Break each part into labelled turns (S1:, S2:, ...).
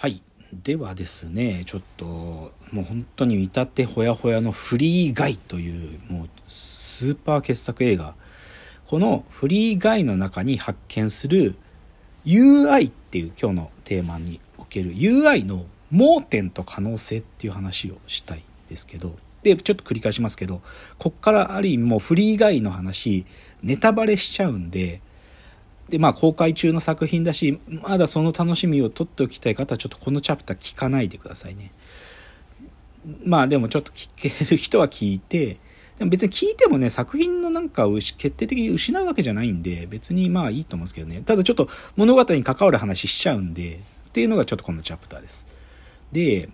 S1: はい。ではですね、ちょっと、もう本当に至ってほやほやのフリーガイという、もうスーパー傑作映画。このフリーガイの中に発見する UI っていう今日のテーマにおける UI の盲点と可能性っていう話をしたいんですけど、で、ちょっと繰り返しますけど、こっからある意味もうフリーガイの話、ネタバレしちゃうんで、で、まあ公開中の作品だし、まだその楽しみを取っておきたい方はちょっとこのチャプター聞かないでくださいね。まあでもちょっと聞ける人は聞いて、でも別に聞いてもね、作品のなんかを決定的に失うわけじゃないんで、別にまあいいと思うんですけどね。ただちょっと物語に関わる話しちゃうんで、っていうのがちょっとこのチャプターです。で、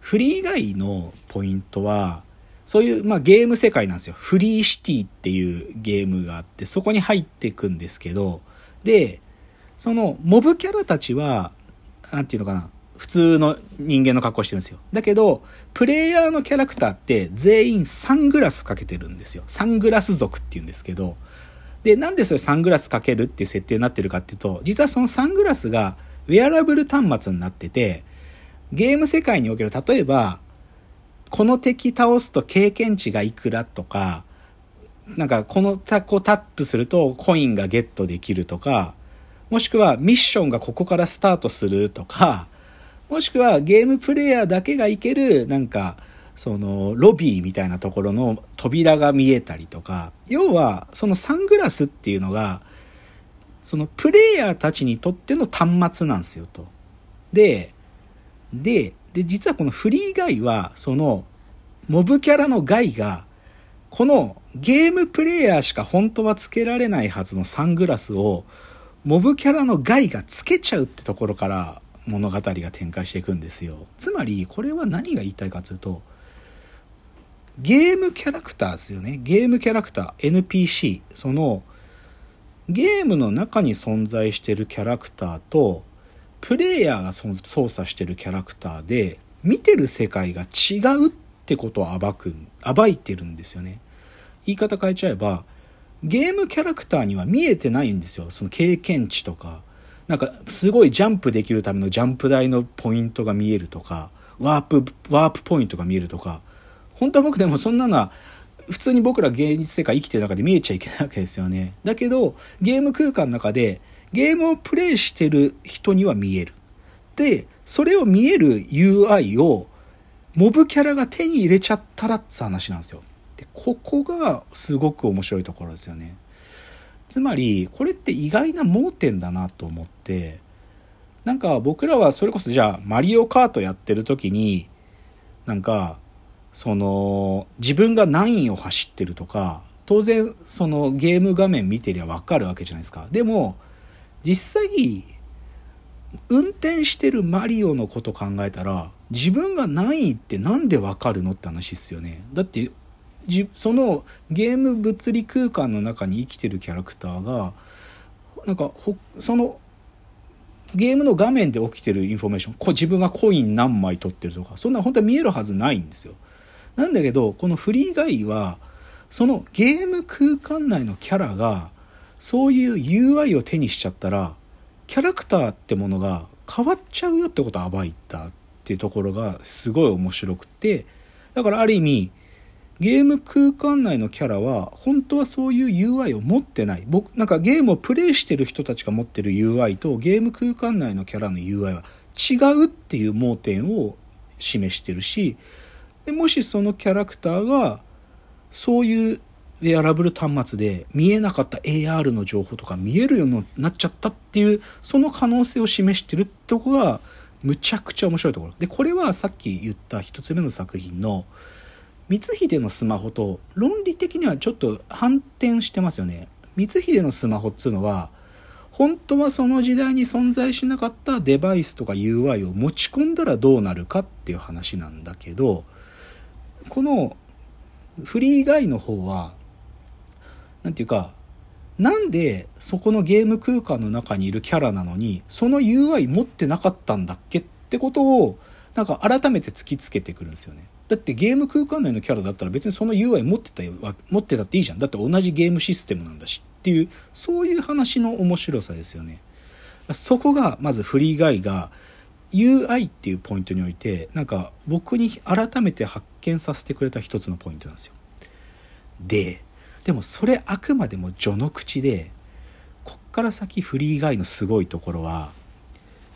S1: フリー以外のポイントは、そういう、まあ、ゲーム世界なんですよ。フリーシティっていうゲームがあって、そこに入っていくんですけど、で、そのモブキャラたちは、なんていうのかな、普通の人間の格好してるんですよ。だけど、プレイヤーのキャラクターって全員サングラスかけてるんですよ。サングラス族っていうんですけど、で、なんでそれサングラスかけるっていう設定になってるかっていうと、実はそのサングラスがウェアラブル端末になってて、ゲーム世界における、例えば、この敵倒すと経験値がいくらとか、なんかこのタコタップするとコインがゲットできるとか、もしくはミッションがここからスタートするとか、もしくはゲームプレイヤーだけが行ける、なんか、そのロビーみたいなところの扉が見えたりとか、要はそのサングラスっていうのが、そのプレイヤーたちにとっての端末なんですよと。で、で、で、実はこのフリーガイは、その、モブキャラのガイが、このゲームプレイヤーしか本当はつけられないはずのサングラスを、モブキャラのガイがつけちゃうってところから物語が展開していくんですよ。つまり、これは何が言いたいかというと、ゲームキャラクターですよね。ゲームキャラクター、NPC、その、ゲームの中に存在しているキャラクターと、プレイヤーが操作してるキャラクターで見てる世界が違うってことを暴く暴いてるんですよね。言い方変えちゃえばゲームキャラクターには見えてないんですよ。その経験値とか。なんかすごいジャンプできるためのジャンプ台のポイントが見えるとかワープワープポイントが見えるとか。本当は僕でもそんなのは普通に僕ら現実世界生きてる中で見えちゃいけないわけですよねだけどゲーム空間の中でゲームをプレイしてる人には見える。で、それを見える UI をモブキャラが手に入れちゃったらって話なんですよ。で、ここがすごく面白いところですよね。つまり、これって意外な盲点だなと思って、なんか僕らはそれこそじゃあマリオカートやってる時に、なんか、その、自分が何位を走ってるとか、当然そのゲーム画面見てりゃわかるわけじゃないですか。でも、実際運転してるマリオのこと考えたら自分が何位って何でわかるのって話ですよねだってそのゲーム物理空間の中に生きてるキャラクターがなんかそのゲームの画面で起きてるインフォメーションこ自分がコイン何枚取ってるとかそんな本当は見えるはずないんですよなんだけどこのフリーガイはそのゲーム空間内のキャラがそういう UI を手にしちゃったらキャラクターってものが変わっちゃうよってことを暴いたっていうところがすごい面白くてだからある意味ゲーム空間内のキャラは本当はそういう UI を持ってない。僕なんかゲームをプレイしてる人たちが持ってる UI とゲーム空間内のキャラの UI は違うっていう盲点を示してるしでもしそのキャラクターがそういうウェアラブル端末で見えなかった AR の情報とか見えるようになっちゃったっていうその可能性を示してるってとこがむちゃくちゃ面白いところ。でこれはさっき言った一つ目の作品の光秀のスマホと論理的にはちょっと反転してますよね。光秀のスマホっつうのは本当はその時代に存在しなかったデバイスとか UI を持ち込んだらどうなるかっていう話なんだけどこのフリーガイの方は何て言うかなんでそこのゲーム空間の中にいるキャラなのにその UI 持ってなかったんだっけ？ってことをなんか改めて突きつけてくるんですよね。だってゲーム空間内のキャラだったら別にその UI 持ってた持ってたっていいじゃん。だって同じゲームシステムなんだし。っていうそういう話の面白さですよね。そこがまずフリーガイが UI っていうポイントにおいてなんか僕に改めて発見させてくれた一つのポイントなんですよ。ででもそれあくまでも序の口でこっから先フリーガイのすごいところは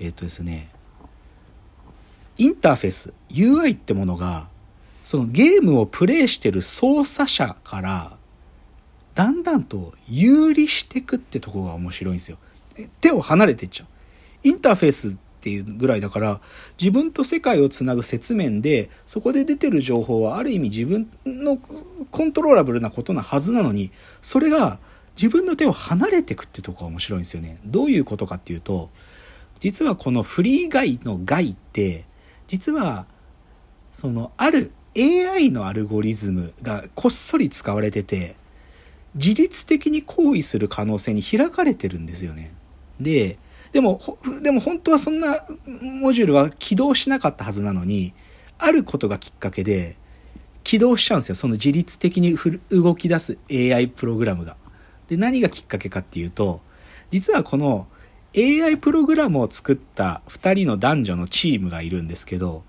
S1: えっ、ー、とですねインターフェース UI ってものがそのゲームをプレイしてる操作者からだんだんと有利してくってとこが面白いんですよ。手を離れていっちゃう。インターフェースっていうぐらいだから自分と世界をつなぐ説面でそこで出てる情報はある意味自分のコントローラブルなことなはずなのにそれが自分の手を離れてくってとこが面白いんですよね。どういうことかっていうと実はこのフリーガイのガイって実はそのある AI のアルゴリズムがこっそり使われてて自律的に行為する可能性に開かれてるんですよね。で、でも、でも本当はそんなモジュールは起動しなかったはずなのに、あることがきっかけで起動しちゃうんですよ。その自律的に動き出す AI プログラムが。で、何がきっかけかっていうと、実はこの AI プログラムを作った2人の男女のチームがいるんですけど、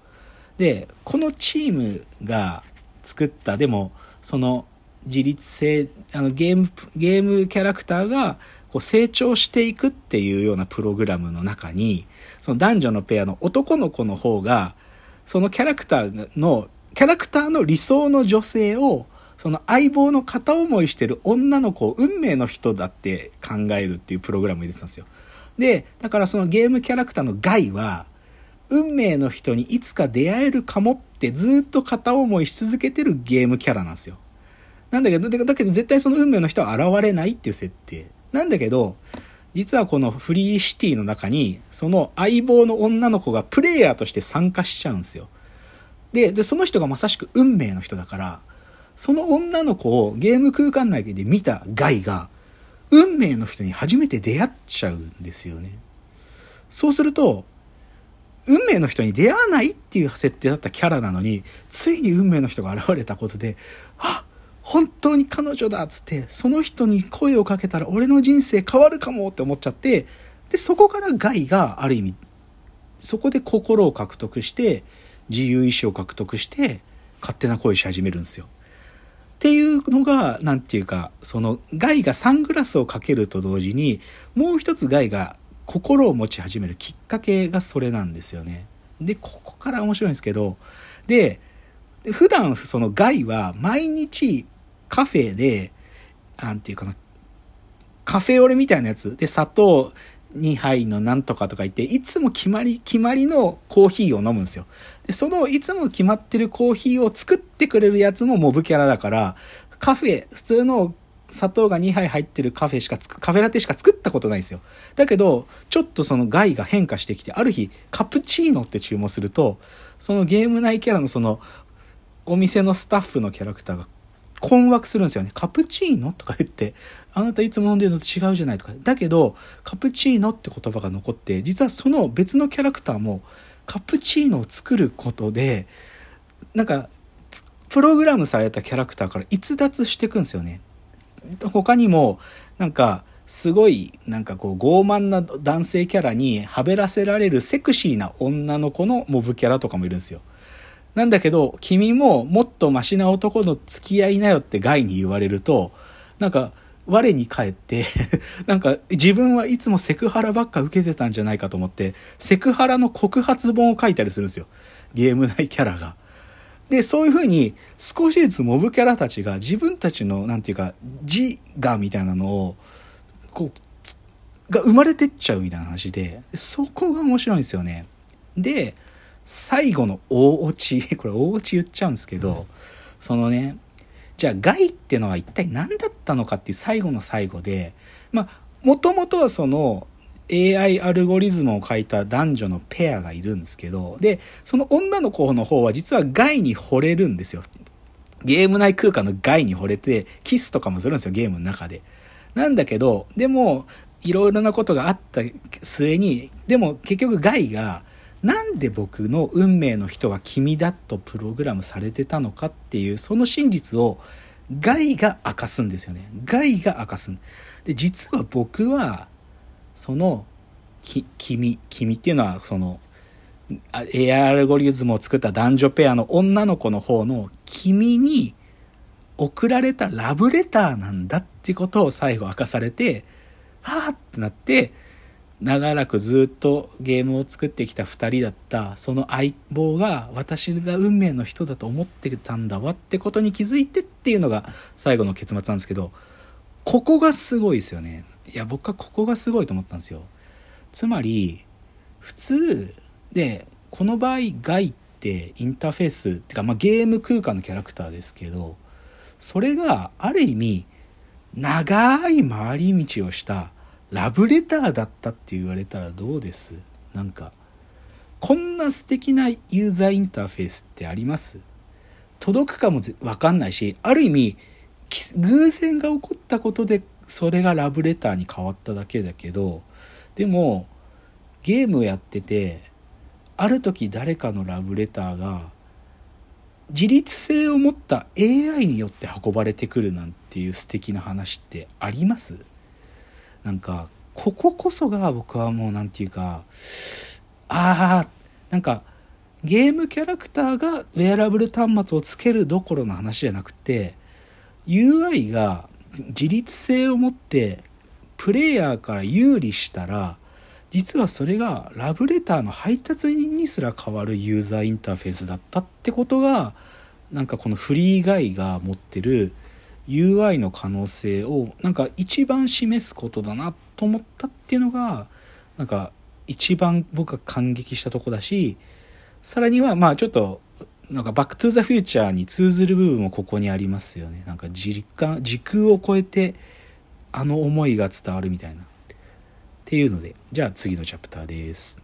S1: で、このチームが作った、でも、その自立性、あのゲーム、ゲームキャラクターがこう成長していくっていうようなプログラムの中に、その男女のペアの男の子の方が、そのキャラクターの、キャラクターの理想の女性を、その相棒の片思いしてる女の子を運命の人だって考えるっていうプログラムを入れてたんですよ。で、だからそのゲームキャラクターのガイは、運命の人にいつか出会えるかもってずっと片思いし続けてるゲームキャラなんですよ。なんだけど、だけど絶対その運命の人は現れないっていう設定。なんだけど、実はこのフリーシティの中に、その相棒の女の子がプレイヤーとして参加しちゃうんですよ。で、で、その人がまさしく運命の人だから、その女の子をゲーム空間内で見たガイが、運命の人に初めて出会っちゃうんですよね。そうすると、運命の人に出会わないっていう設定だったキャラなのに、ついに運命の人が現れたことで、あ本当に彼女だっつって、その人に声をかけたら俺の人生変わるかもって思っちゃって、で、そこからガイがある意味、そこで心を獲得して、自由意志を獲得して、勝手な恋し始めるんですよ。っていうのが、なんていうか、その、ガイがサングラスをかけると同時に、もう一つガイが心を持ち始めるきっかけがそれなんですよね。で、ここから面白いんですけど、で、普段そのガイは毎日カフェで、なんていうかな、カフェオレみたいなやつで砂糖2杯のなんとかとか言って、いつも決まり、決まりのコーヒーを飲むんですよ。で、そのいつも決まってるコーヒーを作ってくれるやつもモブキャラだから、カフェ、普通の砂糖が2杯入ってるカフェしかカフェラテしか作ったことないんですよ。だけど、ちょっとその害が変化してきて、ある日、カプチーノって注文すると、そのゲーム内キャラのその、お店のスタッフのキャラクターが困惑するんですよね。カプチーノとか言って、あなたいつも飲んでるのと違うじゃないとか。だけど、カプチーノって言葉が残って、実はその別のキャラクターも、カプチーノを作ることで、なんか、プログラムされたキャラクターから逸脱していくんですよね。他にも、なんか、すごい、なんかこう、傲慢な男性キャラにはべらせられるセクシーな女の子のモブキャラとかもいるんですよ。なんだけど、君ももっとマシな男の付き合いなよってガイに言われると、なんか、我に返って なんか自分はいつもセクハラばっか受けてたんじゃないかと思って、セクハラの告発本を書いたりするんですよ。ゲーム内キャラが。で、そういうふうに少しずつモブキャラたちが自分たちの、なんていうか、自我みたいなのを、こう、が生まれてっちゃうみたいな話で、そこが面白いんですよね。で、最後の大オチ、これ大オチ言っちゃうんですけど、そのね、じゃあ害ってのは一体何だったのかっていう最後の最後で、まあ、もともとはその AI アルゴリズムを書いた男女のペアがいるんですけど、で、その女の子の方は実は害に惚れるんですよ。ゲーム内空間の害に惚れて、キスとかもするんですよ、ゲームの中で。なんだけど、でも、いろいろなことがあった末に、でも結局ガイが、なんで僕の運命の人は君だとプログラムされてたのかっていうその真実をガイが明かすんですよね。ガイが明かすで、実は僕はそのき君、君っていうのはその AI アルゴリズムを作った男女ペアの女の子の方の君に送られたラブレターなんだってことを最後明かされて、はぁってなって、長らくずっとゲームを作ってきた2人だったその相棒が私が運命の人だと思ってたんだわってことに気づいてっていうのが最後の結末なんですけどここがすごいですよね。いや僕はここがすごいと思ったんですよ。つまり普通でこの場合ガイってインターフェースっていうか、まあ、ゲーム空間のキャラクターですけどそれがある意味長い回り道をしたラブレターだったって言われたらどうです？なんかこんな素敵なユーザーインターフェースってあります？届くかもわかんないしある意味偶然が起こったことでそれがラブレターに変わっただけだけどでもゲームをやっててある時誰かのラブレターが自立性を持った AI によって運ばれてくるなんていう素敵な話ってあります？なんかこここそが僕はもう何て言うかああなんかゲームキャラクターがウェアラブル端末をつけるどころの話じゃなくて UI が自立性を持ってプレイヤーから有利したら実はそれがラブレターの配達人にすら変わるユーザーインターフェースだったってことがなんかこのフリーガイが持ってる UI の可能性をなんか一番示すことだなと思ったっていうのがなんか一番僕が感激したとこだしさらにはまあちょっとなんかバックトゥザフューチャーに通ずる部分もここにありますよね。なんか時間時空を超えてあの思いが伝わるみたいな。っていうのでじゃあ次のチャプターです。